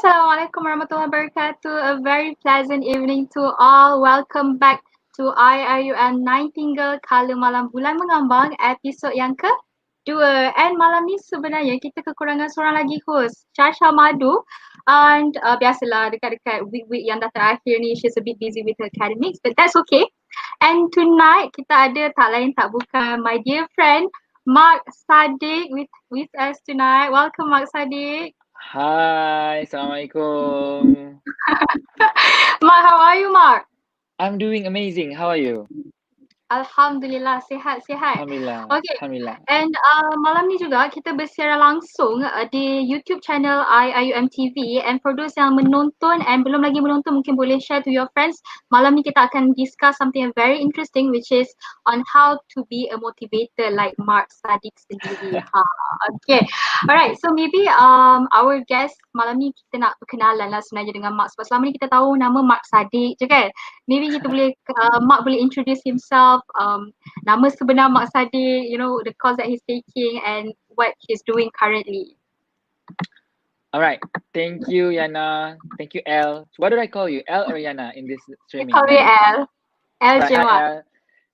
Assalamualaikum warahmatullahi wabarakatuh. A very pleasant evening to all. Welcome back to IIUM Nightingale Kala Malam Bulan Mengambang episod yang ke dua. And malam ni sebenarnya kita kekurangan seorang lagi host, Shasha Madu. And uh, biasalah dekat-dekat week-week yang dah terakhir ni, she's a bit busy with her academics, but that's okay. And tonight kita ada tak lain tak bukan my dear friend, Mark Sadiq with with us tonight. Welcome Mark Sadiq. Hi, Assalamualaikum. Mark, how are you, Mark? I'm doing amazing. How are you? Alhamdulillah, sihat-sihat. Alhamdulillah. Okay. Alhamdulillah. And uh, malam ni juga kita bersiaran langsung uh, di YouTube channel IIUM TV and for those yang menonton and belum lagi menonton mungkin boleh share to your friends. Malam ni kita akan discuss something very interesting which is on how to be a motivator like Mark Sadiq sendiri. ha, okay. Alright, so maybe um our guest malam ni kita nak perkenalan lah sebenarnya dengan Mark sebab selama ni kita tahu nama Mark Sadiq je kan. Maybe kita boleh, uh, Mark boleh introduce himself, um, nama sebenar Mark Sadiq, you know, the course that he's taking and what he's doing currently. All right. Thank you, Yana. Thank you, L. What did I call you? L or Yana in this streaming? call you L. L Right.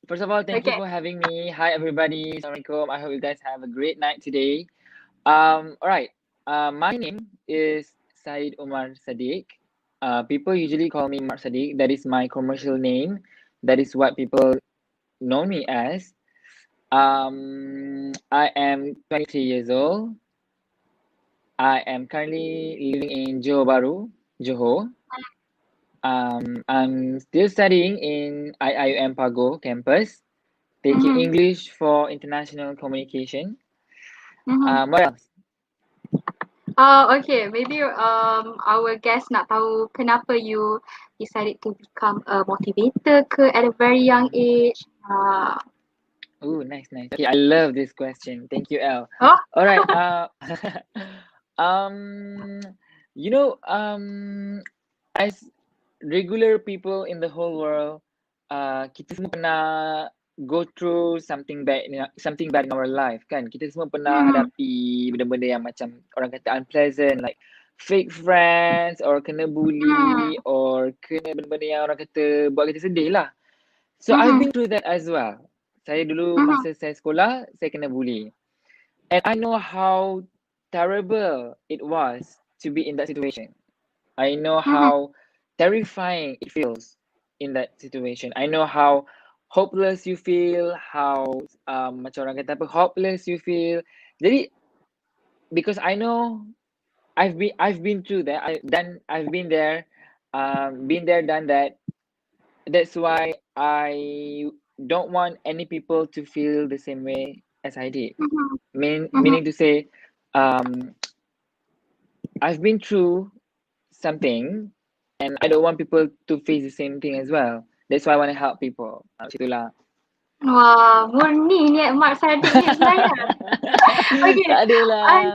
First of all, thank Okay. you for having me. Hi, everybody. Assalamualaikum. I hope you guys have a great night today. Um, all right. Uh, my name is Said Umar Sadiq. Uh, people usually call me Mark Sadiq. That is my commercial name. That is what people know me as. Um, I am 23 years old. I am currently living in Johor Bahru, Johor. Um, I'm still studying in IIUM Pago campus, taking Mhm. English for international communication. Mhm. Um, what else? Oh, okay. Maybe um our guest nak tahu kenapa you decided to become a motivator ke at a very young age. Uh, Oh, nice, nice. Okay, I love this question. Thank you, L. Oh. All right. Uh, um, you know, um, as regular people in the whole world, uh, kita semua pernah go through something bad, in something bad in our life, kan? Kita semua pernah Hmm. hadapi benda-benda yang macam orang kata unpleasant, like fake friends, or kena bully, or kena benda-benda yang orang kata buat kita sedih lah. So I've Mhm. been through that as well. Saya dulu Mhm. masa saya sekolah, saya kena bully. And I know how terrible it was to be in that situation. I know Mhm. how terrifying it feels in that situation. I know how hopeless you feel, how um, macam orang kata apa, hopeless you feel. Jadi because I know I've been I've been through that. I done I've been there, um, been there, done that. That's why I don't want any people to feel the same way as I did. Mhm. Mean, Mhm. meaning to say, um, I've been through something, and I don't want people to face the same thing as well. That's why I want to help people. Macam itulah. Wah, murni niat Mark Sadiq ni sebenarnya. Okay. Tak adalah. Uh,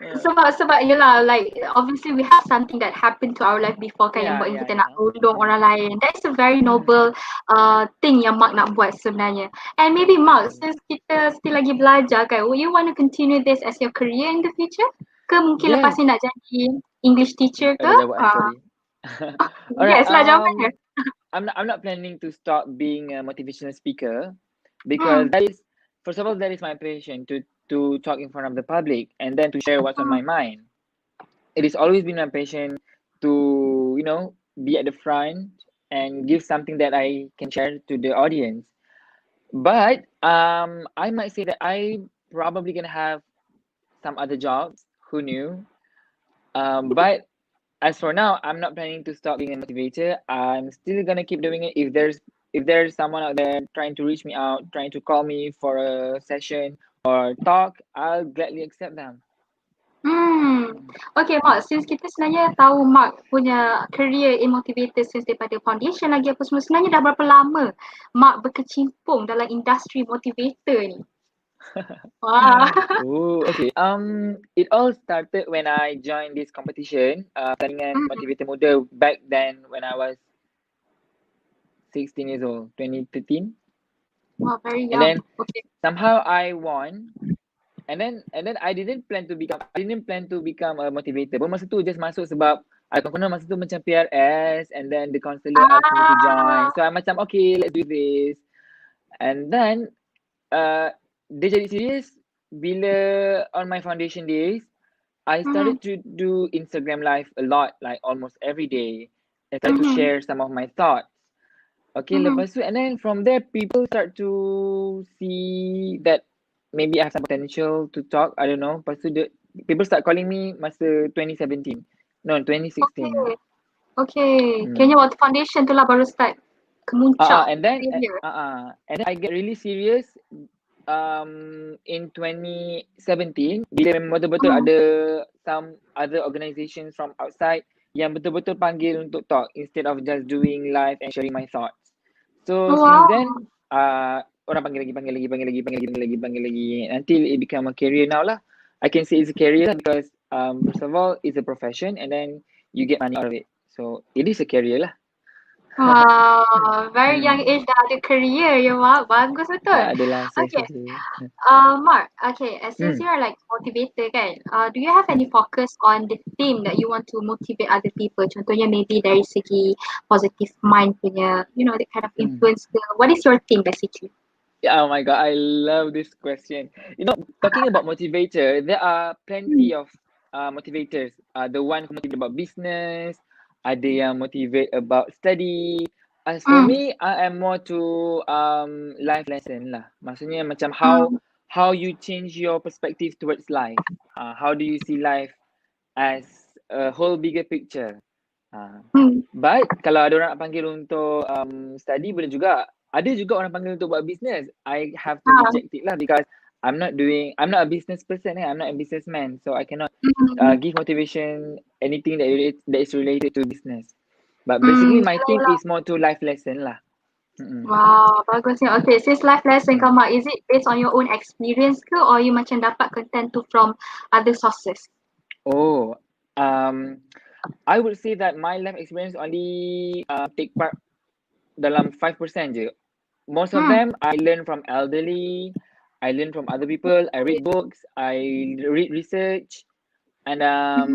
Sebab sebab yelah like obviously we have something that happened to our life before kan yang Yeah, buat yeah, kita yeah. nak tolong orang lain. That's a very noble uh, thing yang Mark nak buat sebenarnya. And maybe Mark, since kita still lagi belajar kan, would you want to continue this as your career in the future? Ke mungkin lepas Yes. ni nak jadi English teacher ke? Alright, yes lah jawapannya. I'm not I'm not planning to stop being a motivational speaker because that is first of all that is my passion to to talk in front of the public and then to share what's on my mind. It has always been my passion to you know be at the front and give something that I can share to the audience. But um I might say that I probably gonna have some other jobs. Who knew? Um, but as for now, I'm not planning to stop being a motivator. I'm still gonna keep doing it. If there's if there's someone out there trying to reach me out, trying to call me for a session or talk, I'll gladly accept them. Hmm. Okay Mark, since kita sebenarnya tahu Mark punya career in motivator since daripada foundation lagi apa semua, sebenarnya dah berapa lama Mark berkecimpung dalam industri motivator ni? Wah. oh, okay. Um, it all started when I joined this competition, uh, pertandingan mm. motivator muda back then when I was 16 years old, 2013. Wow, very young. And then okay. somehow I won. And then and then I didn't plan to become I didn't plan to become a motivator. Pun masa tu just masuk sebab I confirm masa tu macam PRS and then the counselor ah. asked me to join. So I macam okay, let's do this. And then uh dia jadi serious bila on my foundation days I started mm-hmm. to do Instagram live a lot like almost every day. I started mm-hmm. to share some of my thoughts. Okay, mm-hmm. lepas tu and then from there people start to see that maybe I have some potential to talk. I don't know. Lepas tu the, people start calling me masa 2017. No, 2016. Okay. Okay. Hmm. Kayaknya waktu foundation tu lah baru start kemuncak. Uh, and then uh, uh, and then I get really serious um in 2017 bila memang betul-betul hmm. ada some other organizations from outside yang betul-betul panggil untuk talk instead of just doing live and sharing my thoughts. So oh, wow. since then uh, orang panggil lagi, panggil lagi, panggil lagi, panggil lagi, panggil lagi, panggil lagi until it become a career now lah. I can say it's a career lah because um, first of all, it's a profession and then you get money out of it. So it is a career lah. Wow, very young age dah ada career ya Mark. Bagus betul. Ya, adalah. Okay. Uh, Mark, okay, since hmm. you are like motivator kan, uh, do you have any focus on the theme that you want to motivate other people? Contohnya maybe dari segi positive mind punya, you know, that kind of hmm. influence. Hmm. What is your theme basically? Yeah, oh my god, I love this question. You know, talking about motivator, there are plenty of uh, motivators. Uh, the one who motivate about business, ada yang motivate about study. As for mm. me, I am more to um life lesson lah. Maksudnya macam how mm. how you change your perspective towards life. Uh, how do you see life as a whole bigger picture? Uh, mm. But kalau ada orang nak panggil untuk um, study boleh juga ada juga orang panggil untuk buat business. I have to reject it lah because I'm not doing, I'm not a business person eh. I'm not a businessman. So I cannot mm-hmm. uh, give motivation anything that, relate, that is related to business. But basically mm, my thing is more to life lesson lah. Mm-mm. Wow, bagusnya. Okay, since life lesson mm. come out, is it based on your own experience ke or you macam dapat content tu from other sources? Oh, um, I would say that my life experience only uh, take part dalam 5% je most of hmm. them I learn from elderly. I learn from other people. I read books. I read research, and um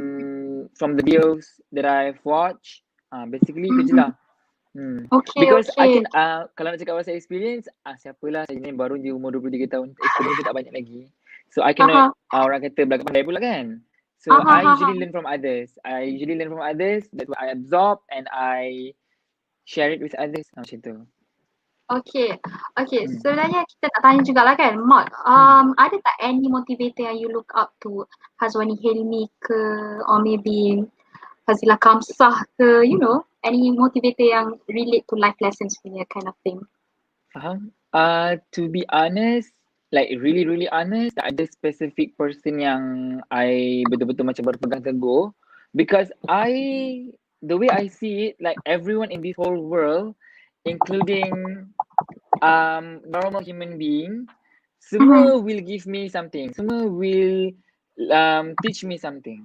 from the videos that I've watched, uh, basically mm-hmm. itu lah. Hmm. Okay, Because okay. I can, uh, kalau nak cakap pasal experience, uh, siapalah saya ni baru je umur 23 tahun, experience tak banyak lagi. So I cannot, uh-huh. uh, orang kata belakang pandai pula kan. So uh-huh. I usually learn from others. I usually learn from others, that's what I absorb and I share it with others. Macam tu. Okay, okay. Hmm. Sebenarnya kita nak tanya juga lah kan, Mat. Um, hmm. Ada tak any motivator yang you look up to? Hazwani Helmi ke or maybe Fazila Kamsah ke, you know, any motivator yang relate to life lessons punya kind of thing? Faham. Uh, to be honest, like really really honest, tak ada specific person yang I betul-betul macam berpegang teguh. Because I, the way I see it, like everyone in this whole world, including um normal human being semua mm-hmm. will give me something. Semua will um teach me something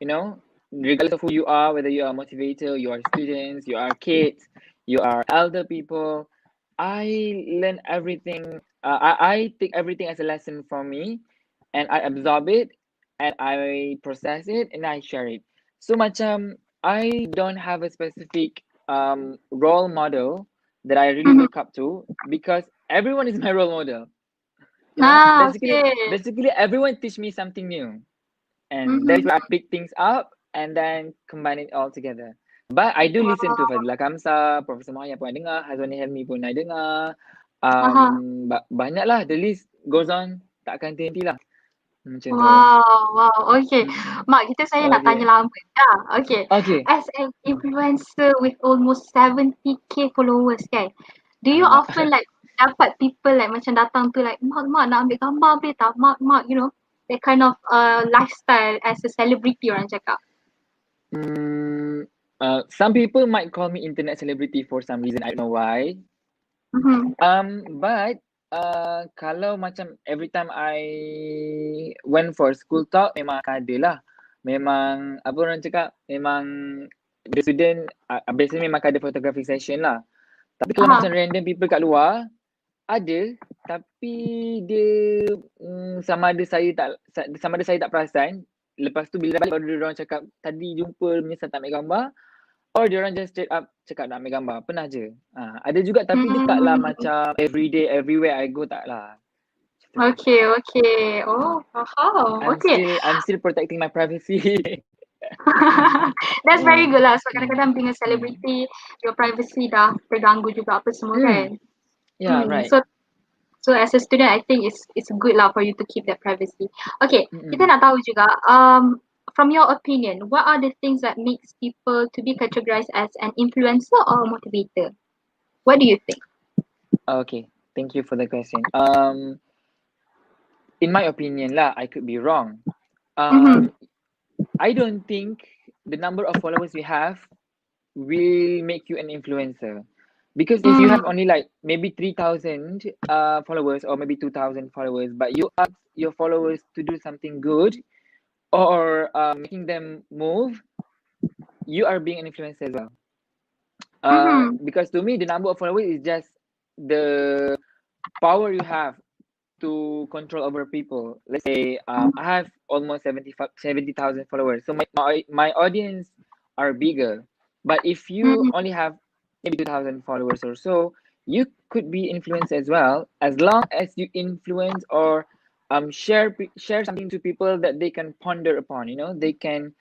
you know? Regardless of who you are whether you are a motivator you are students you are kids you are elder people i learn everything uh, I, I take everything as a lesson for me and i absorb it and i process it and i share it. So macam i don't have a specific um, role model that I really mm-hmm. look up to because everyone is my role model. ah, basically, okay. basically everyone teach me something new, and mm-hmm. that's I pick things up and then combine it all together. But I do wow. listen to Fadila Kamsa, Professor Maya pun I dengar, Hazwani Helmi pun I dengar. Um, uh-huh. banyak lah, the list goes on, takkan henti lah. Macam wow, tu. wow. Okay. Hmm. Mak, kita saya okay. nak tanya lama. Ya, okay. okay. As an influencer with almost 70k followers kan, do you often like dapat people like macam datang tu like, Mak, Mak nak ambil gambar boleh tak? Mak, Mak, you know, that kind of uh, lifestyle as a celebrity orang cakap? Mm, uh, some people might call me internet celebrity for some reason. I don't know why. Mm-hmm. Um, but uh, kalau macam every time I went for school talk, memang akan ada lah. Memang apa orang cakap, memang the student uh, biasanya memang akan ada photography session lah. Tapi kalau Ah. macam random people kat luar, ada tapi dia mm, sama ada saya tak sa- sama ada saya tak perasan. Lepas tu bila balik baru dia orang cakap tadi jumpa menyesal tak ambil gambar. Or dia orang just straight up cakap nak ambil gambar. Pernah je. Ha, ada juga tapi dia taklah Hmm. macam everyday, everywhere I go taklah. Okay, okay. Oh, faham. I'm Okay. still I'm still protecting my privacy. That's very Hmm. good lah. So kadang-kadang being a celebrity, your privacy dah terganggu juga apa semua Hmm. kan. yeah, Hmm, right. So so as a student, I think it's it's good lah for you to keep that privacy. Okay, Mm-mm. kita nak tahu juga. Um, from your opinion, what are the things that makes people to be categorized as an influencer or a motivator? What do you think? Okay, thank you for the question. Um, in my opinion lah, I could be wrong. Um, I don't think the number of followers we have will make you an influencer. Because if you have only like maybe 3,000 uh, followers or maybe 2,000 followers, but you ask your followers to do something good or uh, making them move, you are being an influencer as well. Uh, Because to me, the number of followers is just the power you have to control over people. Let's say um, I have almost 70 70,000 followers. So my, my, my audience are bigger. But if you Mhm. only have maybe 2,000 followers or so, you could be influenced as well as long as you influence or um share share something to people that they can ponder upon you know? They can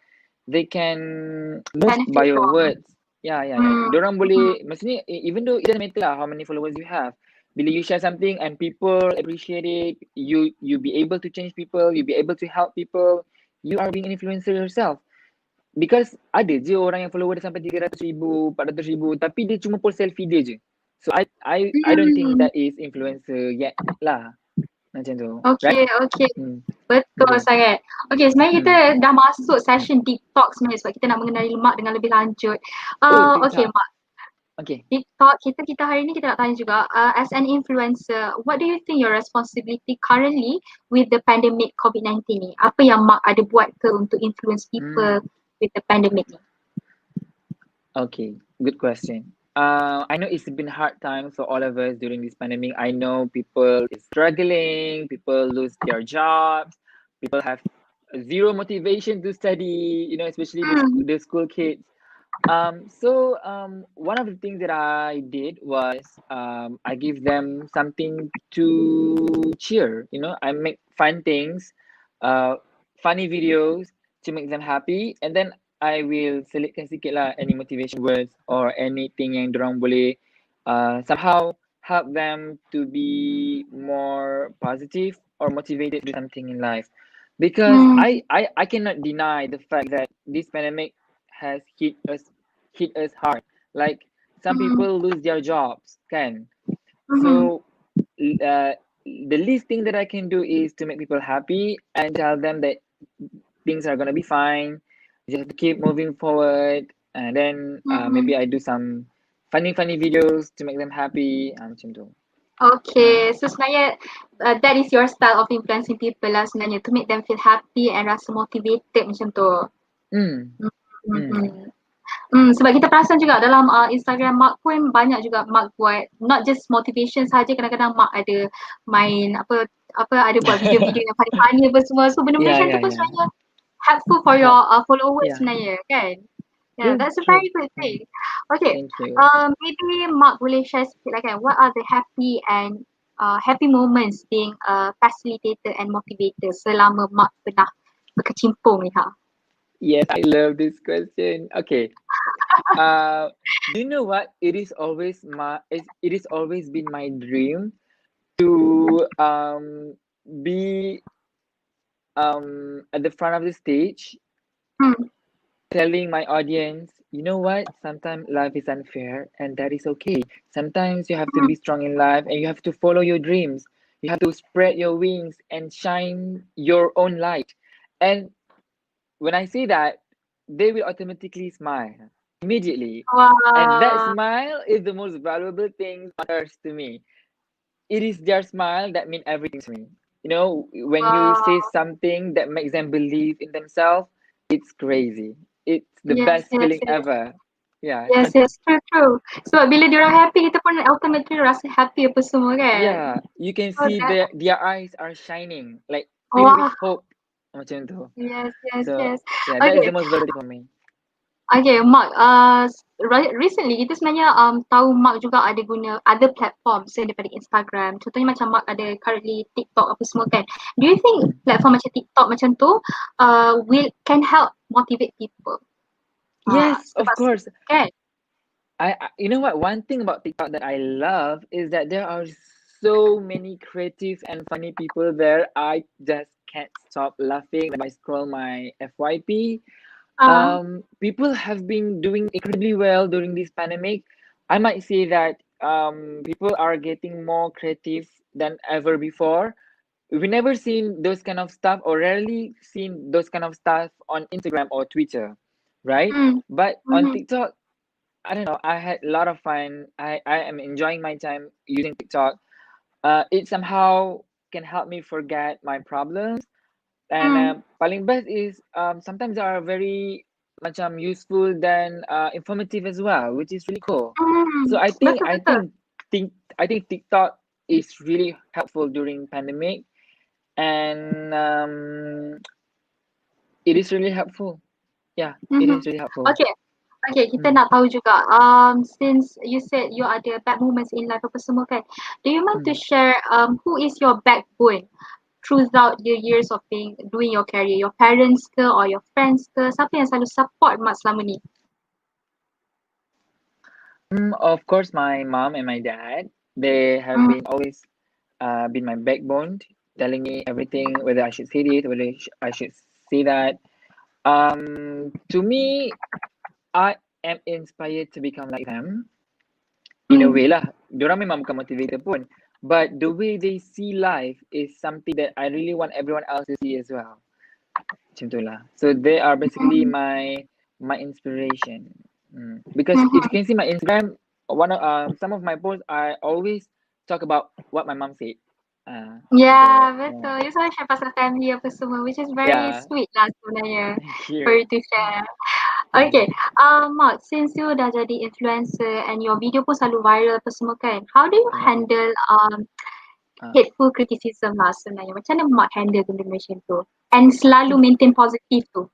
they can move by your words. Yeah yeah, yeah. Hmm, Diorang boleh maksudnya even though it doesn't matter lah how many followers you have bila you share something and people appreciate it you you be able to change people you be able to help people you are being an influencer yourself. Because ada je orang yang follower dia sampai 300 ribu 400 ribu tapi dia cuma post selfie dia je. So I I I don't think Hmm. that is influencer yet lah macam tu Okay, right okay. hmm. Betul Hmm. sangat. Okay, sebenarnya kita dah masuk session deep talk sebenarnya sebab kita nak mengenali Mak dengan lebih lanjut. Uh, Oh, okay, TikTok. Mak. okay talk kita kita hari ni kita nak tanya juga uh, as an influencer, what do you think your responsibility currently with the pandemic COVID-19 ni? Apa yang Mak ada buat ke untuk influence people with the pandemic ni? Okay, good question. Uh, I know it's been hard times for all of us during this pandemic. I know people is struggling, people lose their jobs, people have zero motivation to study, you know, especially the, the school kids. Um, so um, one of the things that I did was um, I give them something to cheer. You know, I make fun things, uh, funny videos to make them happy, and then I will selitkan sikit lah any motivation words or anything yang dorang boleh uh, somehow help them to be more positive or motivated to do something in life. Because Hmm. I, I, I cannot deny the fact that this pandemic has hit us hit us hard. Like some Mhm. people lose their jobs, can. Mhm. So uh, the least thing that I can do is to make people happy and tell them that things are gonna be fine. Just keep moving forward, and then uh, Mhm. maybe I do some funny funny videos to make them happy. Ah, macam tu. Okay, so sebenarnya uh, that is your style of influencing people lah sebenarnya to make them feel happy and rasa motivated macam tu. Hmm. Hmm. Hmm, sebab kita perasan juga dalam uh, Instagram Mak pun banyak juga Mak buat not just motivation saja kadang-kadang Mak ada main apa apa ada buat video-video yang funny-funny apa semua. So benda-benda Yeah, macam tu yeah, pun yeah. sebenarnya helpful for your uh, followers Yeah. sebenarnya kan. Yeah, that's a very good thing. Okay, um, maybe Mak boleh share sikit lah kan what are the happy and uh, happy moments being a facilitator and motivator selama Mak pernah berkecimpung ni ha? Yes, I love this question. Okay. Uh, do you know what? It is always my it, it is always been my dream to um be um at the front of the stage Hmm. telling my audience, you know what? Sometimes life is unfair and that is okay. Sometimes you have to be strong in life and you have to follow your dreams. You have to spread your wings and shine your own light. And when I say that, they will automatically smile immediately. Wow. And that smile is the most valuable thing on earth to me. It is their smile that means everything to me. You know, when you say Wow. something that makes them believe in themselves, it's crazy. It's the Yes, best yes, feeling yes. ever. Yeah. Yes, yes, true, true. Sebab bila diorang happy, kita pun automatically rasa happy apa semua kan? Yeah, you can So see that- their their eyes are shining, like Wow. with hope. Macam tu. Yes, yes, So, yes. Yeah, that is Okay. the most valuable for me. Okay, Mark, uh, re- recently kita sebenarnya um, tahu Mark juga ada guna other platforms selain daripada Instagram. Contohnya macam Mark ada currently TikTok apa semua kan. Do you think platform macam TikTok macam tu uh, will can help motivate people? Ah, Yes, of sebab- course. Kan? I, I you know what one thing about TikTok that I love is that there are so many creative and funny people there. I just can't stop laughing when I scroll my FYP. Uh, Um, people have been doing incredibly well during this pandemic. I might say that um, people are getting more creative than ever before. We've never seen those kind of stuff or rarely seen those kind of stuff on Instagram or Twitter, right? mm, But on Mhm. TikTok, I don't know. I had a lot of fun. I, I am enjoying my time using TikTok. Uh, it somehow can help me forget my problems. And Mm. um, paling best is um, sometimes they are very macam useful then uh, informative as well, which is really cool. mm, So I think betul, I betul. think think I think TikTok is really helpful during pandemic, and um, it is really helpful. Yeah, it Mhm. is really helpful. Okay. Okay, kita Hmm. nak tahu juga. Um, since you said you ada bad moments in life apa semua kan, do you mind to Hmm. share um who is your backbone throughout the years of being doing your career? Your parents ke or your friends ke? Siapa yang selalu support Mak selama ni? Mm, of course, my mom and my dad, they have Mm. been always uh, been my backbone, telling me everything, whether I should say this, whether I should say that. Um, to me, I am inspired to become like them. In a Mm. way lah, diorang memang bukan motivator pun. But the way they see life is something that I really want everyone else to see as well. Macam tu lah. So they are basically Mm. my my inspiration. Mm. Because if you can see my Instagram, one of um some of my posts I always talk about what my mom said. Uh, Yeah, so, betul. You selalu share pasal family apa semua which is very Yeah. sweet lah sebenarnya for you to share. Okay, uh, Mark, since you dah jadi influencer and your video pun selalu viral apa semua kan, how do you Yeah. handle um, Ah. hateful criticism lah sebenarnya? Macam mana Mark handle benda macam tu? And selalu maintain positif tu.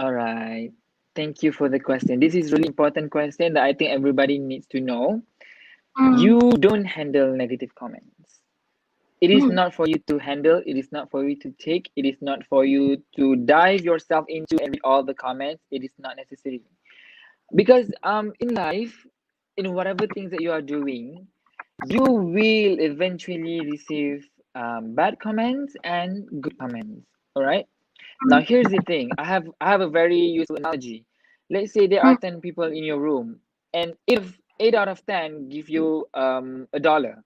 Alright. Thank you for the question. This is really important question that I think everybody needs to know. Mm. You don't handle negative comments. It is Mm. not for you to handle, it is not for you to take, it is not for you to dive yourself into and read all the comments. It is not necessary. Because um in life, in whatever things that you are doing, you will eventually receive um, bad comments and good comments. All right. Now here's the thing. I have I have a very useful analogy. Let's say there are ten people in your room, and if eight out of ten give you um a dollar,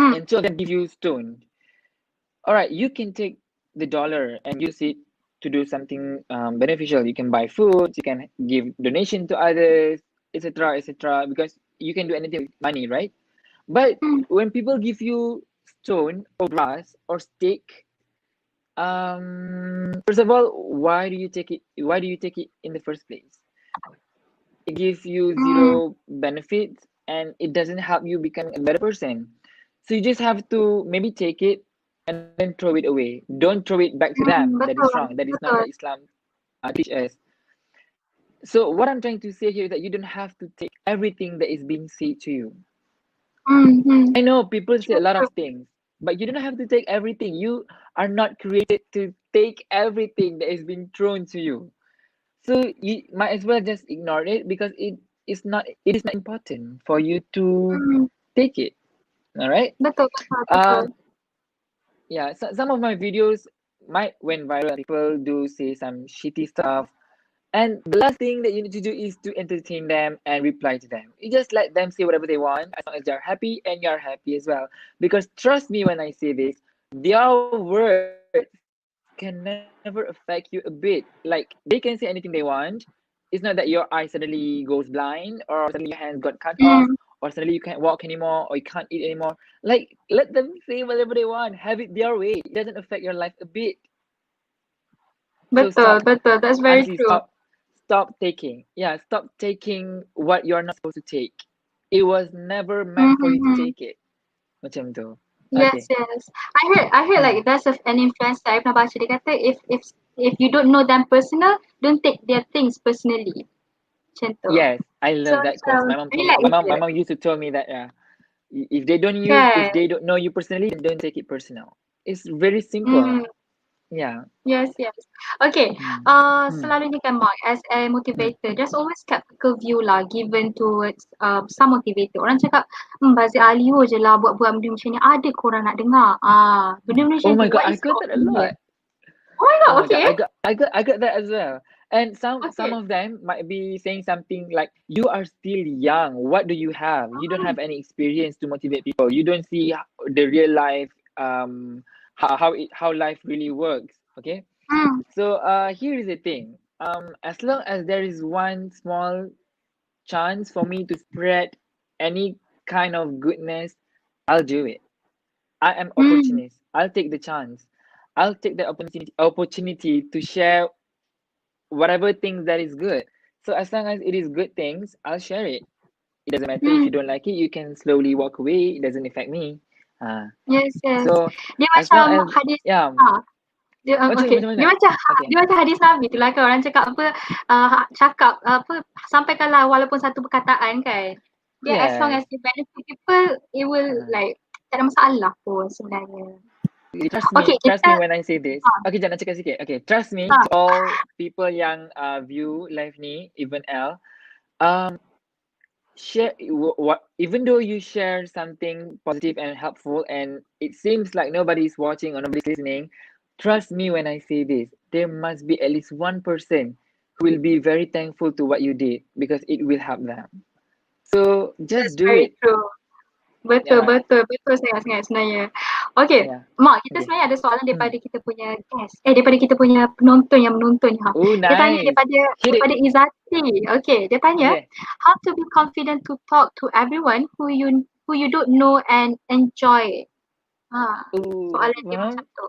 Mm. and two of them give you stone. All right, you can take the dollar and use it to do something um, beneficial. You can buy food, you can give donation to others, etc., etc. Because you can do anything with money, right? But Mm. when people give you stone or brass or stick, um, first of all, why do you take it? Why do you take it in the first place? It gives you Mm. zero benefits and it doesn't help you become a better person. So you just have to maybe take it and then throw it away. Don't throw it back to them. Mm, That is wrong. That is not what Islam uh, teach us. So what I'm trying to say here is that you don't have to take everything that is being said to you. Mm, mm. I know people say a lot of things, but you don't have to take everything. You are not created to take everything that is being thrown to you. So you might as well just ignore it because it is not it is not important for you to Mm, take it. All right. betul. Um, yeah. So, some of my videos might went viral. People do say some shitty stuff, And the last thing that you need to do is to entertain them and reply to them. You just let them say whatever they want as long as they're happy and you're happy as well. Because trust me when I say this, their words can never affect you a bit. Like they can say anything they want. It's not that your eye suddenly goes blind or suddenly your hands got cut off Mm. Or suddenly you can't walk anymore or you can't eat anymore. Like let them say whatever they want. Have it their way. It doesn't affect your life a bit. So Betul, uh, stop betul. Uh, that's very honestly true. stop stop taking. Yeah, stop taking what you're not supposed to take. It was never meant for you to Mm-hmm. take it. Macam tu. Yes, Okay. yes. I heard, I heard like there's a, an influencer I pernah baca dia kata if if if you don't know them personal, don't take their things personally. Macam tu. Yes, I So love that quote. macam My mom told relax my mom my mom used to tell me that yeah. If they don't you Kan? if they don't know you personally, then don't take it personal. It's very simple. Mm. Yeah. Yes, yes. Okay. Hmm. Uh, Hmm. selalunya kan Mark, as a motivator, there's always skeptical view lah given towards um, some motivator. Orang cakap, hmm, Bazir Aliho je lah buat-buat benda macam ni. Ada korang nak dengar. Ah, benda-benda macam Oh my god, I got that a lot. Oh my god, Oh my god. I got I got I got that as well. And some some of them might be saying something like, "You are still young. What do you have? You don't Mm. have any experience to motivate people. You don't see the real life um how how it how life really works." Okay. Hmm. So uh here is the thing. Um as long as there is one small chance for me to spread any kind of goodness, I'll do it. I am Hmm. opportunist. I'll take the chance. I'll take the opportunity opportunity to share whatever things that is good. So as long as it is good things, I'll share it. It doesn't matter if Hmm. you don't like it, you can slowly walk away. It doesn't affect me. Uh, Yes, yes. so Dia macam as hadis yeah, ah, dia um, macam okay. macam Dia macam Okay. dia macam hadis Nabi tu lah kan orang cakap apa uh, cakap apa sampaikanlah walaupun satu perkataan kan. Dia as long as it benefit people, it will Uh, like tak ada masalah pun sebenarnya. Trust me, Okay, trust kita me when I say this. ah, Okay, jangan cakap sikit. Okay, trust me ah, to all people yang uh, view live ni, even L. Um, share what even though you share something positive and helpful and it seems like nobody's watching or nobody's listening trust me when i say this there must be at least one person who will be very thankful to what you did because it will help them so that's just do very it true. Betul, yeah betul, betul sangat-sangat sebenarnya. Okay, yeah Mak, kita okay sebenarnya ada soalan hmm. daripada kita punya guest. Eh, daripada kita punya penonton yang menonton. Ha. oh Dia tanya nice daripada hit daripada Izati. Okay, dia tanya, okay how to be confident to talk to everyone who you who you don't know and enjoy. Ha, oh soalan dia well macam tu.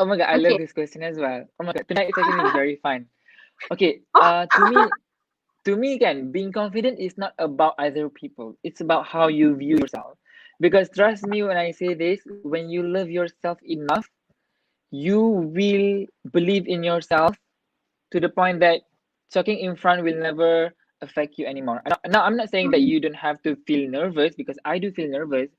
oh my god i love Okay. this question as well oh my god tonight's session is very fun okay Oh, uh to me to me again being confident is not about other people. It's about how you view yourself. Because trust me when i say this when you love yourself enough you will believe in yourself to the point that talking in front will never affect you anymore. Now, i'm not saying that mm, you don't have to feel nervous because i do feel nervous.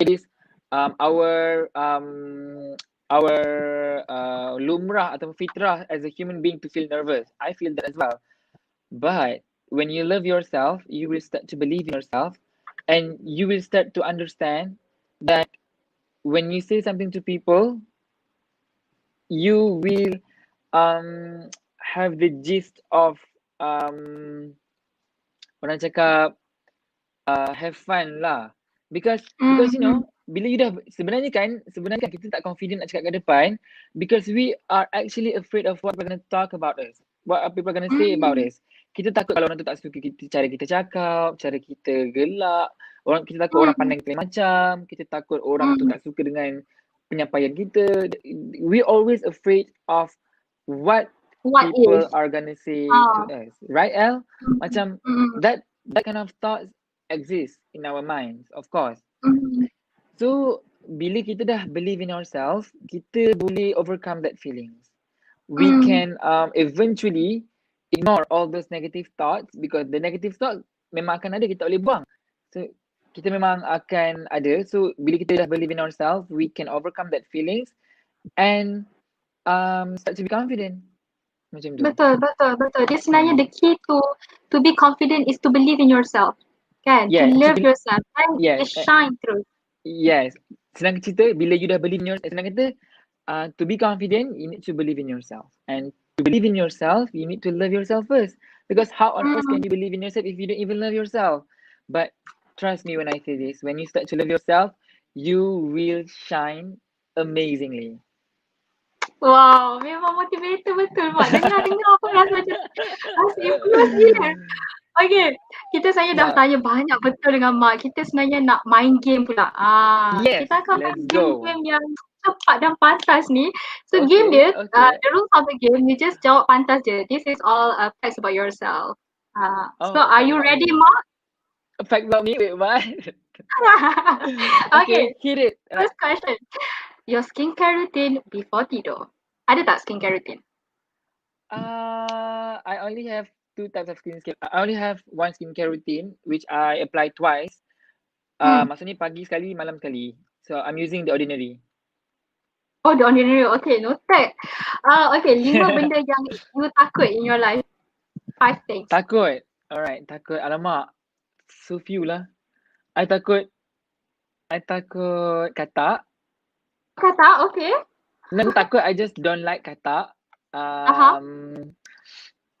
It is um our um our uh, lumrah atau fitrah as a human being to feel nervous. I feel that as well. But when you love yourself, you will start to believe in yourself and you will start to understand that when you say something to people, you will um have the gist of um orang cakap uh, have fun lah. Because because you mm, know, bila you dah sebenarnya kan sebenarnya kan kita tak confident nak cakap kat depan because we are actually afraid of what we're going to talk about us. What people are people going to say about mm, us. Kita takut kalau orang tu tak suka kita, cara kita cakap, cara kita gelak, orang kita takut orang mm, pandang kita macam, kita takut orang tu mm. tak suka dengan penyampaian kita. We always afraid of what What people if? are gonna say to Ah, us. Right, El? mm, Macam mm, that that kind of thoughts exist in our minds, of course. mm, So bila kita dah believe in ourselves, kita boleh overcome that feelings. We mm, can um eventually ignore all those negative thoughts because the negative thoughts memang akan ada kita boleh buang. So kita memang akan ada. So bila kita dah believe in ourselves, we can overcome that feelings and um start to be confident. Macam tu. Betul, betul, betul. Dia sebenarnya the key to to be confident is to believe in yourself. Kan? To Yes, to love yourself. And yes, just eh, shine through. yes. Senang cerita bila you dah believe in yourself, senang kata uh, to be confident, you need to believe in yourself. And to believe in yourself, you need to love yourself first. Because how on earth can you believe in yourself if you don't even love yourself? But trust me when I say this, when you start to love yourself, you will shine amazingly. Wow, memang motivator betul Mak. Dengar-dengar pun rasa macam rasa influence gila. Okay, kita saya dah Mak. tanya banyak betul dengan Mak. Kita sebenarnya nak main game pula. Ah, Yes, kita akan main game-game yang cepat dan pantas ni. So Okay, game dia, okay. uh, the rules of the game, you just jawab pantas je. This is all uh, facts about yourself. Uh, Oh, so are you ready me. Mak? Fact about me, wait, what? okay, hit it. First question. Your skincare routine before tidur. Ada tak skincare routine? Uh, I only have two types of skincare. I only have one skincare routine which I apply twice. Uh, Hmm. maksudnya pagi sekali, malam sekali. So I'm using the ordinary. Oh, the ordinary. Okay, noted. Uh, okay, lima benda yang you takut in your life. Five things. Takut. Alright, takut. Alamak. So few lah. I takut. I takut katak. Kata, okay. No, takut. I just don't like katak. Aha. Um,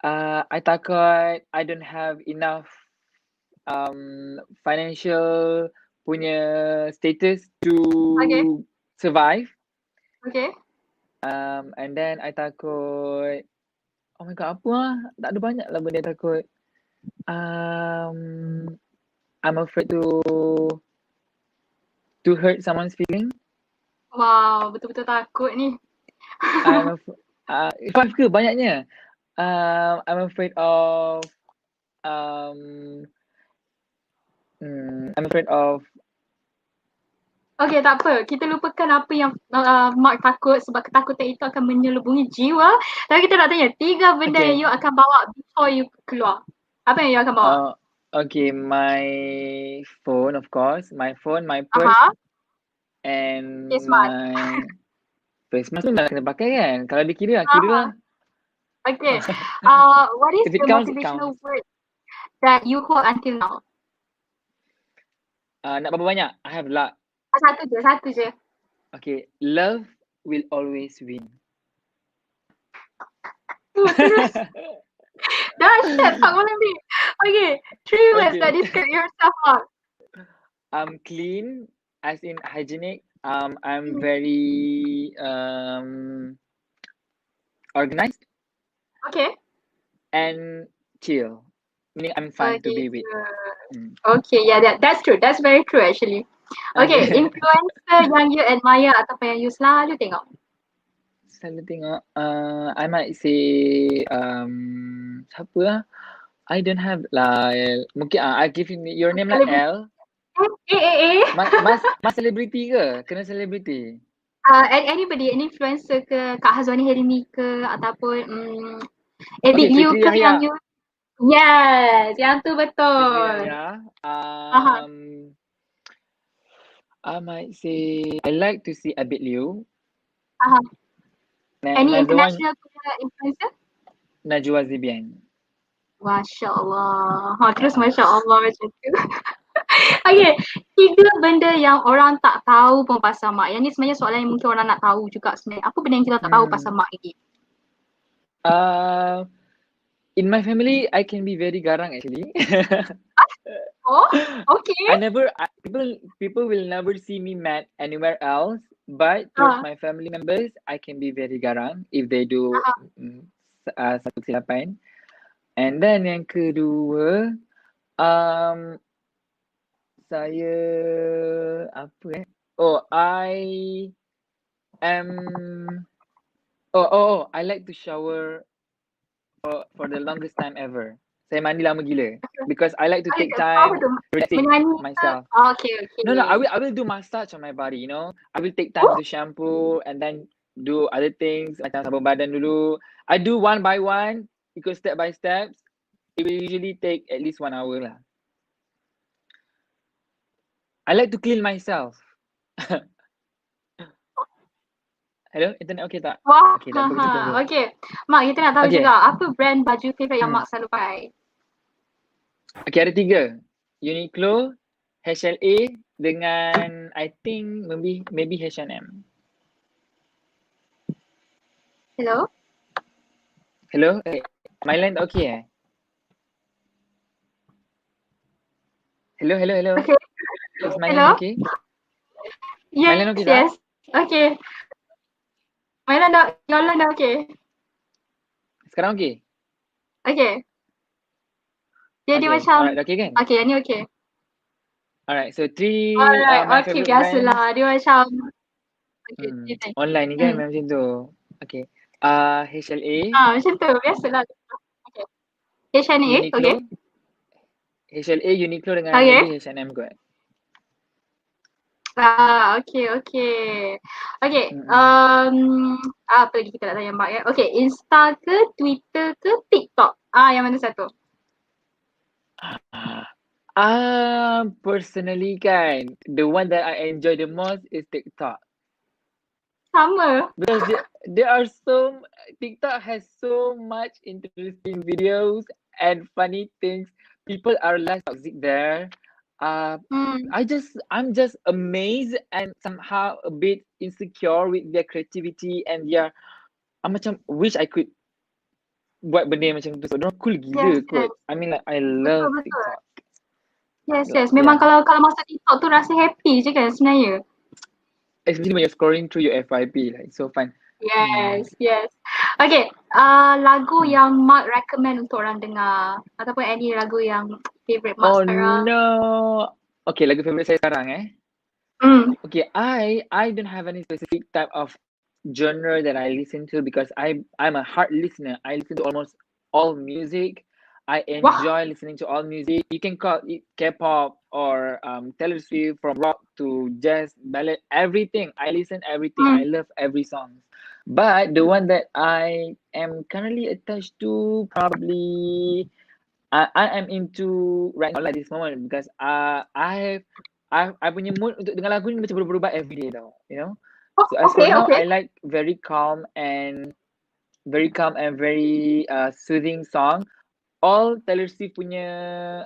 uh, I takut I don't have enough um financial punya status to Okay. survive. Okay. Um, and then I takut. Oh my god, apa ah? Tak ada banyak lah benda takut. Um, I'm afraid to to hurt someone's feeling. Wow, betul-betul takut ni. I'm af- uh, five ke banyaknya. Um, I'm afraid of um, hmm, I'm afraid of Okay, tak apa. Kita lupakan apa yang uh, Mark takut sebab ketakutan itu akan menyelubungi jiwa. Tapi kita nak tanya, tiga benda Okay. yang you akan bawa before you keluar. Apa yang you akan bawa? uh, okay my phone of course, my phone, my purse, Aha. and Face mask. my face mask tu memang kena pakai kan. Kalau dikira lah, kira lah. Okay. Uh, what is the counts, motivational word that you hold until now? Uh, nak berapa banyak? I have lot. Satu je, satu je. Okay, love will always win. Dahsyat tak boleh ni. Okay, three words Okay. that describe yourself, Mark. I'm clean, as in hygienic. Um, I'm very um organized Okay. and chill. Meaning I'm fun to be with. Mm. Okay, yeah, that, that's true. That's very true actually. Okay, influencer yang you admire ataupun yang you selalu tengok. Selalu tengok. Uh, I might say um siapa lah? I don't have lah. Mungkin uh, I give you your name lah. L. Eh, eh, eh, eh. Mas mas mas celebrity ke? Kena celebrity. Uh, an- anybody, an influencer ke, Kak Hazwani Helmi ke, ataupun um, Edit Okay, Liu ke Yahya. yang you Yes, yang tu betul. Aha. Um, I might say I like to see Abid Liu. Na- Any international influencer? Najwa Zibian. Masya Allah. Ha, terus Masya Allah macam tu. okay, tiga benda yang orang tak tahu pun pasal Mak. Yang ni sebenarnya soalan yang mungkin orang nak tahu juga sebenarnya. Apa benda yang kita tak tahu Hmm. pasal Mak lagi? Uh, in my family, I can be very garang actually. Oh, okay. I never I, people people will never see me mad anywhere else. But towards Ah. my family members, I can be very garang if they do Ah. mm, uh, satu kesilapan. And then yang kedua, um, saya apa eh? Oh, I am. Oh, oh, oh, I like to shower for for the longest time ever. Saya mandi lama gila because I like to take time relaxing ke? myself. Oh, okay, okay. No, no, I will I will do massage on my body, you know. I will take time to shampoo and then do other things macam sabun badan dulu. I do one by one, ikut step by steps. It will usually take at least one hour lah. I like to clean myself. Hello, internet okay tak? Wah, Okay, ha, tunggu. okay. Mak, kita nak tahu Okay. juga apa brand baju favourite yang Hmm. Mak selalu pakai? Okay, ada tiga. Uniqlo, HLA dengan I think maybe maybe H&M. Hello? Hello? Eh, my line tak okay eh? Hello, hello, hello. Okay. Is my Hello? line okay? Yes, line okay tak? yes. Okay. My line dah, your line dah okay. Sekarang okay? Okay. Dia dia okay. macam, Alright, okay kan? okay yang ni okay. Alright, so three Alright, uh, okay biasalah. Dia macam, okay. Hmm, cerita. online ni kan Hmm. memang macam tu. Okay. Uh, HLA, Ah, macam tu, biasalah. Okay. HNA, Uniqlo. okay. HLA, Uniqlo dengan Okay. H&M kot. Ah, okay, okay. Okay, Mm-mm. um, apa lagi kita nak tanya Mak ya? Okay, Insta ke, Twitter ke, TikTok? Ah, yang mana satu? Ah, personally kan, the one that I enjoy the most is TikTok. Sama. Because there, there are so TikTok has so much interesting videos and funny things. People are less toxic there. Uh, Hmm. I just I'm just amazed and somehow a bit insecure with their creativity and their I macam wish I could buat benda yang macam tu. So, Diorang cool gila Yes, kot. yes. I mean like I love betul. TikTok. Yes, yes. Memang Yeah. kalau kalau masuk TikTok tu rasa happy je kan sebenarnya. Especially when you're scrolling through your FYP like so fun. Yes, yes. Okay, uh, lagu Hmm. yang Mark recommend untuk orang dengar ataupun any lagu yang favourite Mark Oh sekarang. no. Okay, lagu favorite saya sekarang eh. Hmm. Okay, I I don't have any specific type of genre that I listen to because I I'm a hard listener. I listen to almost all music. I enjoy listening to all music. You can call it K-pop or um Taylor Swift from rock to jazz, ballad, everything. I listen everything. Hmm. I love every song. But the one that I am currently attached to probably I, I am into right now like this moment because uh, I have I I punya mood untuk dengar lagu ni macam berubah-ubah every day tau, you know. Oh, So as for okay, now, okay. I like very calm and very calm and very uh, soothing song. All Taylor Swift punya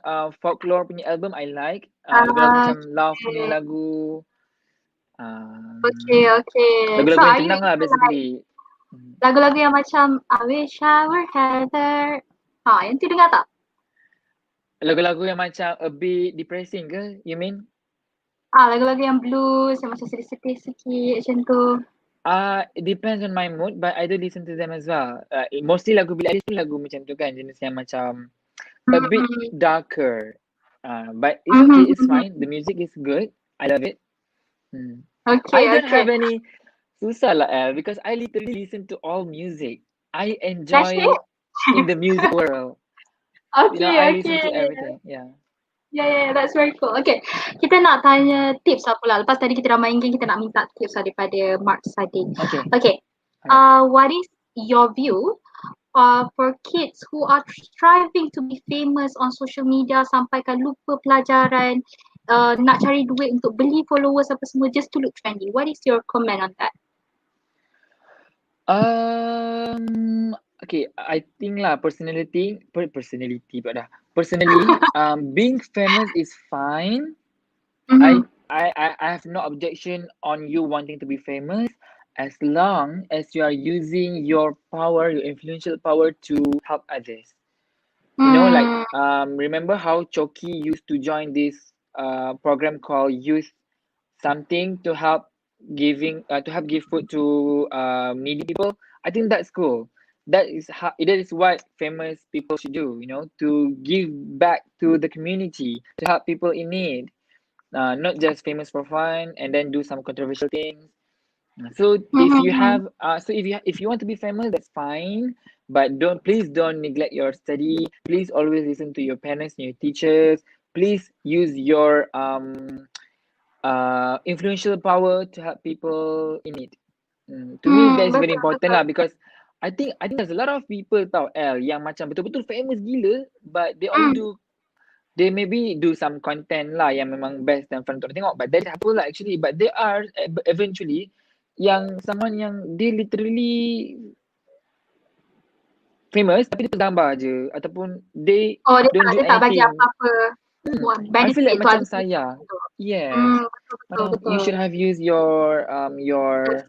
uh, folklore punya album I like. Uh, Ah, macam Love punya lagu. Um, Okay, okay. So lagu-lagu yang are you tenang lah like basically. Hmm. lagu-lagu yang macam I wish I were Heather. Ha, yang tu dengar tak? Lagu-lagu yang macam a bit depressing ke? You mean? Ah, lagu-lagu yang blues yang macam sedih-sedih sikit macam tu. Uh, it depends on my mood, but I do listen to them as well. Uh, mostly lagu Billie Eilish pun lagu macam tu kan, jenis yang macam a bit Mm-hmm. darker. Uh, but it's okay, it's Mm-hmm. fine. The music is good. I love it. Hmm. Okay, I don't okay. have any susah lah El because I literally listen to all music. I enjoy in the music world. You know, Okay, I listen to okay. everything. Yeah. Yeah, yeah, that's very cool. Okay, kita nak tanya tips lah pula. Lepas tadi kita dah main game, kita nak minta tips lah daripada Mark Sadi. Okay. Okay, uh, what is your view uh, for kids who are striving to be famous on social media sampaikan lupa pelajaran, uh, nak cari duit untuk beli followers apa semua just to look trendy. What is your comment on that? Um, okay, I think lah personality, per personality pula dah. Personally, um, being famous is fine. Mm-hmm. I, I, I have no objection on you wanting to be famous as long as you are using your power, your influential power to help others. You know, like Mm. um, remember how Choki used to join this uh program called Youth Something to help giving uh, to help give food to uh needy people. I think that's cool. That is how that is what famous people should do. You know, to give back to the community to help people in need. Uh, not just famous for fun and then do some controversial things. So if you Mhm. have uh so if you if you want to be famous, that's fine. But don't please don't neglect your study. Please always listen to your parents and your teachers. Please use your um uh influential power to help people in need. Mm, to me Hmm, that is very important lah because I think I think there's a lot of people tau L yang macam betul-betul famous gila but they only Hmm. do they maybe do some content lah yang memang best dan fun untuk tengok but that apa lah actually but they are ev- eventually yang someone yang they literally famous tapi dia tergambar je ataupun they Oh, dia don't tak, do dia tak bagi anything. apa-apa Hmm, I feel like macam saya. Yes. Hmm, betul betul Macam betul. you should have used your um your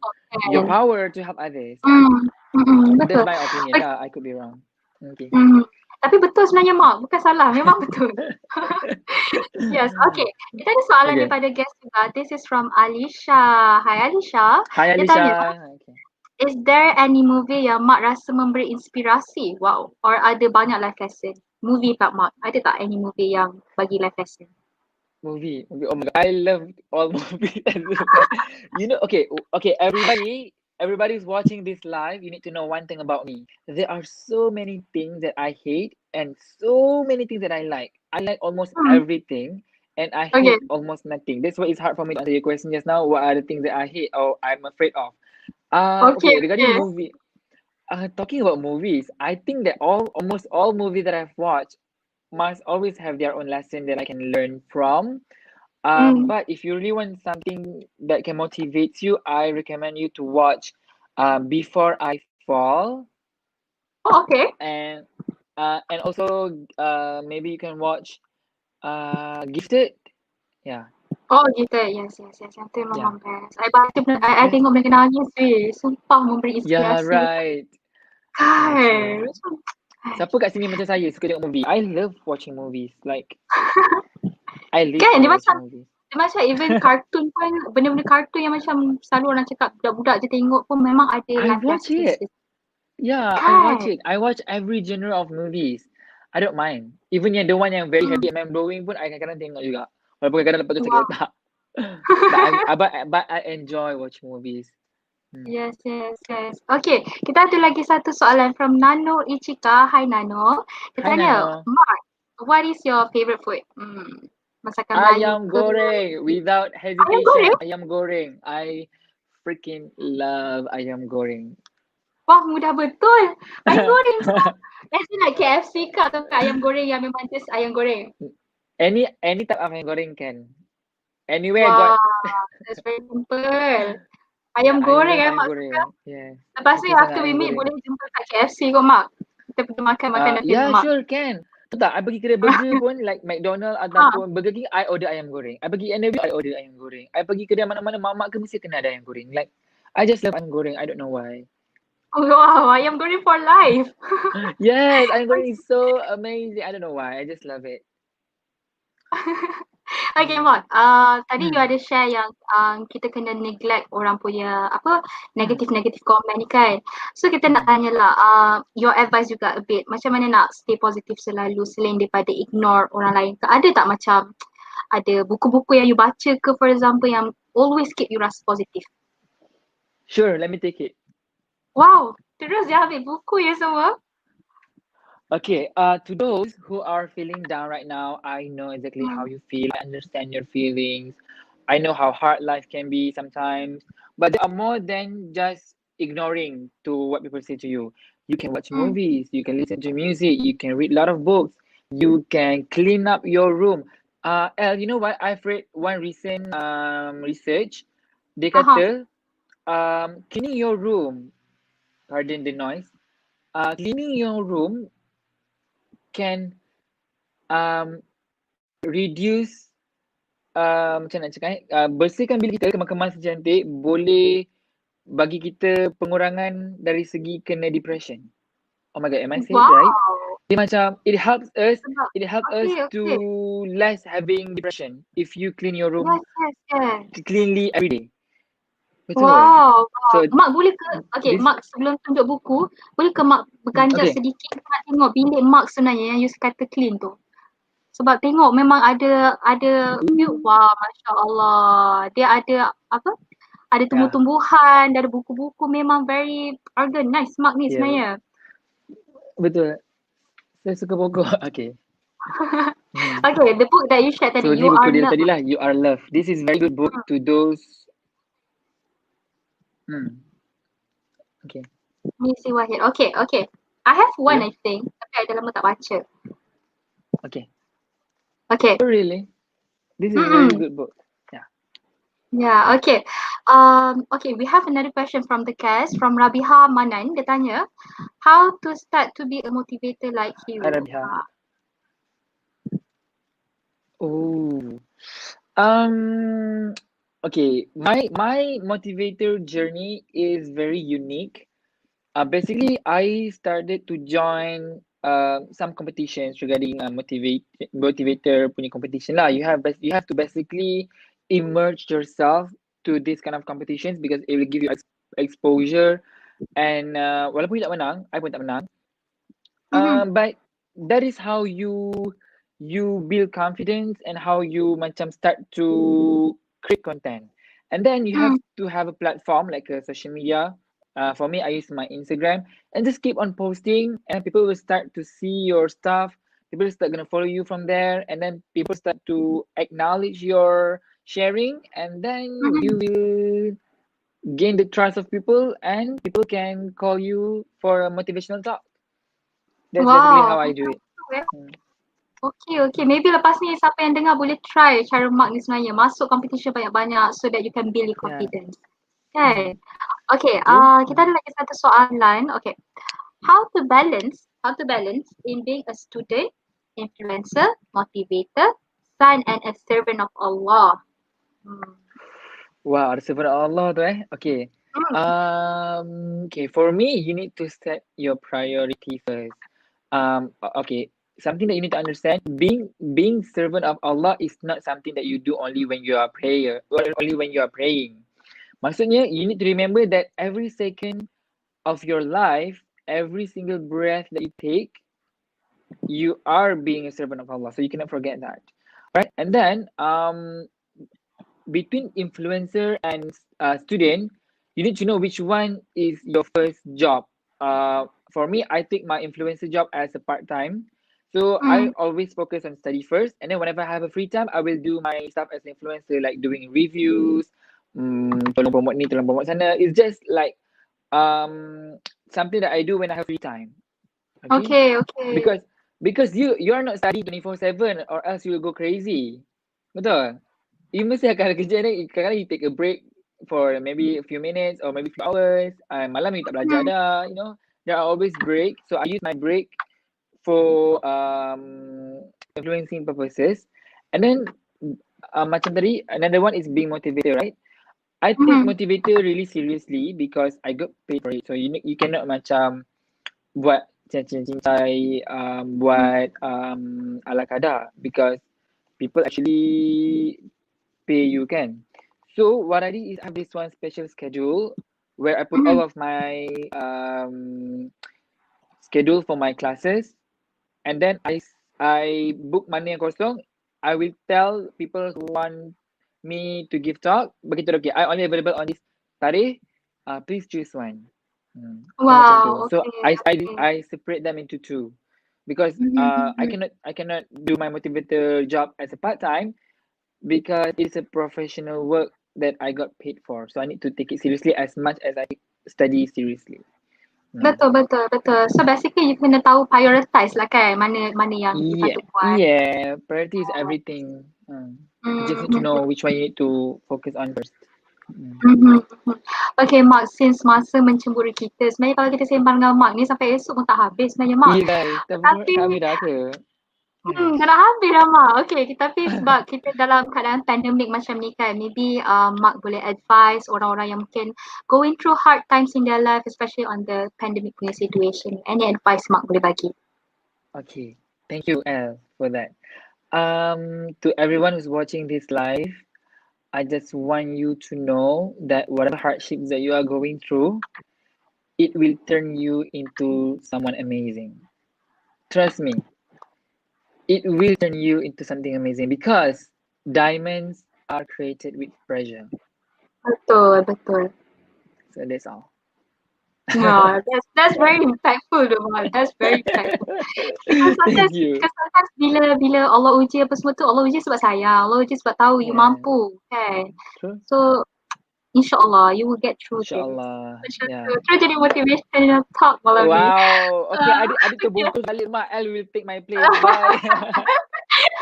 your power to help others. Hmm. Hmm. Mm-mm, That's betul. my opinion Okay. lah. I could be wrong. Okay. Mm. Tapi betul sebenarnya Mak, bukan salah, memang betul. yes, okay. Kita ada soalan Okay. daripada guest juga. This is from Alisha. Hi Alisha. Hi Dia Alicia. tanya, Okay. Is there any movie yang Mak rasa memberi inspirasi? Wow. Or ada banyak life lesson? Movie tak Mak? Ada tak any movie yang bagi life lesson? Movie. movie. Oh my god, I love all movies. you know, okay, okay, everybody, everybody's watching this live. You need to know one thing about me. There are so many things that I hate and so many things that I like. I like almost Hmm. everything and I hate Okay. almost nothing. That's why it's hard for me to answer your question just now. What are the things that I hate or I'm afraid of? Uh, Okay, okay, regarding yes. movie, uh, talking about movies, I think that all almost all movies that I've watched must always have their own lesson that I can learn from. Um, Mm. but if you really want something that can motivate you, I recommend you to watch um, Before I Fall Oh, okay. and uh, and also uh, maybe you can watch uh, Gifted. Yeah. Oh gitu, yes, yes, yes. Yang tu Yeah. best. I baca, I, I tengok benda nangis weh. Sumpah memberi inspirasi. Yeah, right. Kan? Siapa kat sini macam saya suka tengok movie? I love watching movies. Like I live Kan, dia macam- movies. dia macam even kartun pun, benda-benda kartun yang macam selalu orang cakap budak-budak je tengok pun memang ada I life watch it. Yeah, I watch Kan? it. I watch every genre of movies. I don't mind. Even yang the one yang very Hmm. heavy and mind blowing pun I kadang-kadang tengok juga. Walaupun kadang-kadang lepas tu sakit Wow. otak. but, I, but, but I enjoy watching movies. Hmm. Yes, yes, yes. Okay, kita ada lagi satu soalan from Nano Ichika. Hi Nano. Dia Hi, tanya, Nano. Mark, what is your favorite food? Hmm, masakan Melayu Ayam ke? goreng without Ayam hesitation. goreng? Ayam goreng. I freaking love ayam goreng. Wah, mudah betul. Ayam goreng. As in like KFC ke atau ke ayam goreng yang memang just ayam goreng? Any any type of ayam goreng can. Anywhere Wah, got that's very simple. Ayam Yeah, goreng eh ayam Mak goreng. Yeah. Lepas Suka after we ayam meet goreng. boleh jumpa kat KFC kot Mak. Kita pergi makan Uh, makanan yeah, favourite Mak. sure can. Tak, I pergi kedai burger pun like McDonald ataupun Burger King, I order ayam goreng. I pergi NW, I order ayam goreng. I pergi kedai mana-mana, mamak ke mesti kena ada ayam goreng. Like, I just love ayam goreng. I don't know why. Oh, wow, ayam goreng for life. Yes, ayam goreng is so amazing. I don't know why. I just love it. Okay, Mak. Uh, tadi you Hmm. ada share yang um, kita kena neglect orang punya apa negatif-negatif komen ni kan. So kita nak tanya lah uh, your advice juga a bit. Macam mana nak stay positif selalu selain daripada ignore orang lain ke? Ada tak macam ada buku-buku yang you baca ke for example yang always keep you rasa positif? Sure, let me take it. Wow, terus dia ambil buku ya semua. Okay, uh, to those who are feeling down right now, I know exactly how you feel. I understand your feelings. I know how hard life can be sometimes, but there are more than just ignoring to what people say to you. You can watch Mm. movies, you can listen to music, you can read a lot of books, you can clean up your room. Uh, El, you know what? I've read one recent um research. Aha. kata, um, cleaning your room, pardon the noise, uh, cleaning your room can um reduce uh, macam nak cakap eh, uh, bersihkan bilik kita kemas-kemas cantik boleh bagi kita pengurangan dari segi kena depression. Oh my god, am I saying it right? Wow. Dia macam it helps us it helps Okay, us to less having depression if you clean your room yes, yes, yes. cleanly every day. Betul. Wow, wow. So Mak boleh ke, okay this Mak sebelum tunjuk buku, boleh ke Mak berganjak okay. sedikit nak tengok bilik Mak sebenarnya yang you kata clean tu. Sebab tengok memang ada, ada, wow Masya Allah. Dia ada apa, ada Yeah. tumbuh-tumbuhan, dia ada buku-buku memang very organized Mak ni Yeah. sebenarnya. Betul. Saya suka pokok. Okay. Hmm. Okay, the book that you shared tadi, So ni You buku Are dia Love. tadi lah. You are love. This is very good book Hmm. to those. Hmm. Okay. Missy Wahid. Okay, okay. I have one Yeah. I think, tapi I dah lama tak baca. Okay. Okay. Oh really? This is a very good book. Yeah, okay. Um, okay, we have another question from the cast from Rabiha Manan. Dia tanya, how to start to be a motivator like you? Hi Rabiha. Oh. Um. Okay. My my motivator journey is very unique. uh, basically I started to join uh, some competitions regarding uh, motivate motivator punya competition lah. You have you have to basically immerse yourself to this kind of competitions because it will give you ex- exposure and uh, walaupun you tak menang, I pun tak menang. Mhm. Um, but that is how you you build confidence and how you macam start to create content. And then you have to have a platform like a social media. Uh, for me, I use my Instagram and just keep on posting, and people will start to see your stuff. People start gonna follow you from there, and then people start to acknowledge your sharing, and then Mhm. you will gain the trust of people, and people can call you for a motivational talk. That's basically how I do it. Okay, okay. Maybe lepas ni siapa yang dengar boleh try cara Mark ni sebenarnya. Masuk competition banyak-banyak so that you can build your Yeah. confidence. Kan? Okay, You? uh, kita ada lagi satu soalan. Okay. How to balance, how to balance in being a student, influencer, motivator, son and a servant of Allah? Hmm. Wow, ada servant Allah tu eh. Okay. Hmm. Um, okay, for me, you need to set your priority first. Um, okay, something that you need to understand: being being servant of Allah is not something that you do only when you are prayer, or only when you are praying. Maksudnya, you need to remember that every second of your life, every single breath that you take, you are being a servant of Allah. So you cannot forget that, right? And then, um, between influencer and uh, student, you need to know which one is your first job. Uh, for me, I take my influencer job as a part time. So I Mm. always focus on study first, and then whenever I have a free time, I will do my stuff as an influencer, like doing reviews, um, tolong promote ni, tolong promote sana. It's just like um something that I do when I have free time. Okay, okay. Because because you you are not studying 24/7 or else you will go crazy. Betul? You mesti akan kerja ni kadang-kadang you take a break for maybe a few minutes or maybe few hours. Uh, malam you tak belajar Hmm. dah, you know. There are always break. So I use my break for um influencing purposes. And then uh, macam tadi another one is being motivated, right? I take Mhm. motivator really seriously because I got paid for it. So you you cannot macam buat cincin-cincai um, buat um, ala kadar because people actually pay you can. So what I did is I have this one special schedule where I put all of my um, schedule for my classes and then I I book mana yang kosong. I will tell people who want me to give talk. Begitu okay. I only available on this tarikh. Uh, please choose one. Hmm. So. Wow, So okay, I I. I separate them into two because Mhm, uh I mhm. cannot I cannot do my motivator job as a part time because it's a professional work that I got paid for. So I need to take it seriously as much as I study seriously. Hmm. Betul, betul, betul. So basically you kena tahu prioritize lah kan mana mana yang Yeah, patut buat. yeah. Priority is everything. Hmm. You just need to Mhm. know which one you need to focus on first. Hmm. Mhm. Okay Mark, since masa mencemburu kita, sebenarnya kalau kita sembang dengan Mark ni sampai esok pun tak habis sebenarnya Mark. Yeah tapi Tapi kami dah ke? Hmm, dah nak habis dah Mark. Okay, tapi sebab kita dalam keadaan pandemik macam ni kan, maybe uh, Mark boleh advise orang-orang yang mungkin going through hard times in their life, especially on the pandemic punya situation. Any advice Mark boleh bagi? Okay, thank you, Elle, for that. Um, to everyone who's watching this live, I just want you to know that whatever hardships that you are going through, it will turn you into someone amazing. Trust me, it will turn you into something amazing because diamonds are created with pressure. Betul, betul. So that's all. Yeah, that's that's very impactful Mark. That's very impactful. Because sometimes, Thank you. because sometimes bila bila Allah uji apa semua tu, Allah uji sebab sayang, Allah uji sebab tahu you Yeah. mampu kan. True. So insyaAllah you will get through this. InsyaAllah. Yeah. Terus jadi motivational talk malam ni. Wow. Okay, Ah, adik adik terbungkus balik mak. Elle will take my place. Bye.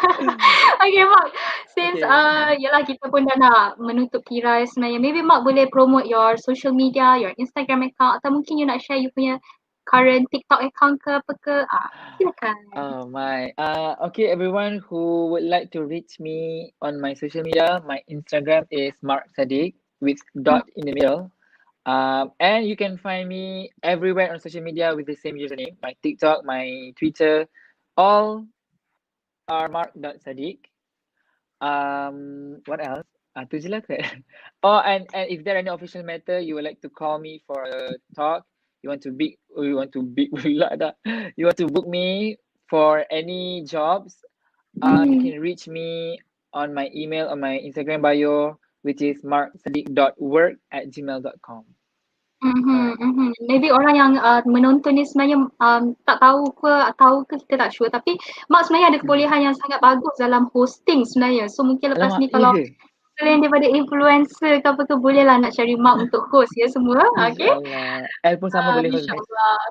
okay Mark, since Okay. uh, yalah kita pun dah nak menutup tirai sebenarnya, maybe Mark boleh promote your social media, your Instagram account atau mungkin you nak share you punya current TikTok account ke apa ke. Ah, silakan. Oh my. Uh, okay, everyone who would like to reach me on my social media, my Instagram is Mark Sadiq with dot in the middle. Um, and you can find me everywhere on social media with the same username. My TikTok, my Twitter, all are mark.sadiq. Um, what else? Ah, tu je lah. Oh, and, and if there are any official matter, you would like to call me for a talk, you want to big, you want to big pula dah. You want to book me for any jobs, uh, you Mm. can reach me on my email on my Instagram bio, which is marksadiq.work at gmail.com. Mhm, mhm. Maybe orang yang uh, menonton ni sebenarnya um, tak tahu ke tahu ke kita tak sure tapi Mak sebenarnya ada Hmm. kebolehan yang sangat bagus dalam hosting sebenarnya. So mungkin lepas Alamak, ni kalau iya ke? selain daripada influencer ke apa ke bolehlah nak cari Mak untuk host ya semua. Okay. InsyaAllah. El pun sama Uh, boleh host guys. InsyaAllah.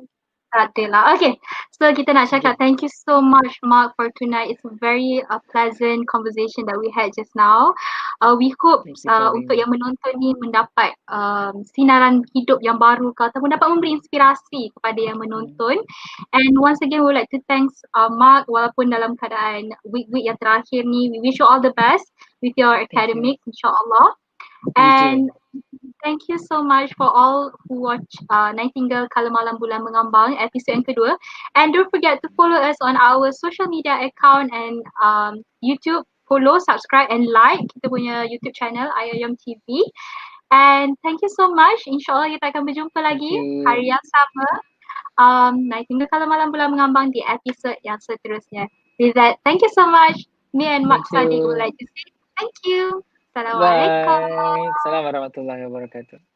Adalah. Okay. So kita nak cakap thank you so much Mark for tonight. It's a very uh, pleasant conversation that we had just now. Uh, we hope uh, untuk yang menonton ni mendapat um, sinaran hidup yang baru ke ataupun dapat memberi inspirasi kepada yang menonton. And once again we would like to thanks uh, Mark walaupun dalam keadaan week-week yang terakhir ni we wish you all the best with your academics insyaAllah. And thank you so much for all who watch uh, Nightingale Kala Malam Bulan Mengambang episode yang kedua. And don't forget to follow us on our social media account and um, YouTube. Follow, subscribe and like kita punya YouTube channel IIM TV. And thank you so much. InsyaAllah kita akan berjumpa lagi hari yang sama. Um, Nightingale Kala Malam Bulan Mengambang di episode yang seterusnya. With that, thank you so much. Me and Mak Thank Sadiq would like to say thank you. Assalamualaikum. Assalamualaikum warahmatullahi wabarakatuh.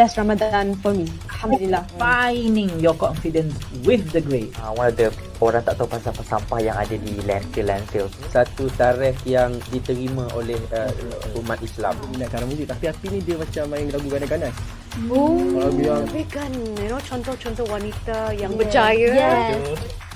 Best Ramadan for me. Alhamdulillah. Finding your confidence with the grade. uh, one of the orang tak tahu pasal sampah yang ada di landfill-landfill. satu tarikh yang diterima oleh uh, umat Islam. minatkan muzik tapi Api ni dia macam main lagu ganas-ganas. Oh, tapi kan, you know, contoh-contoh wanita yang Yeah. berjaya. Yes.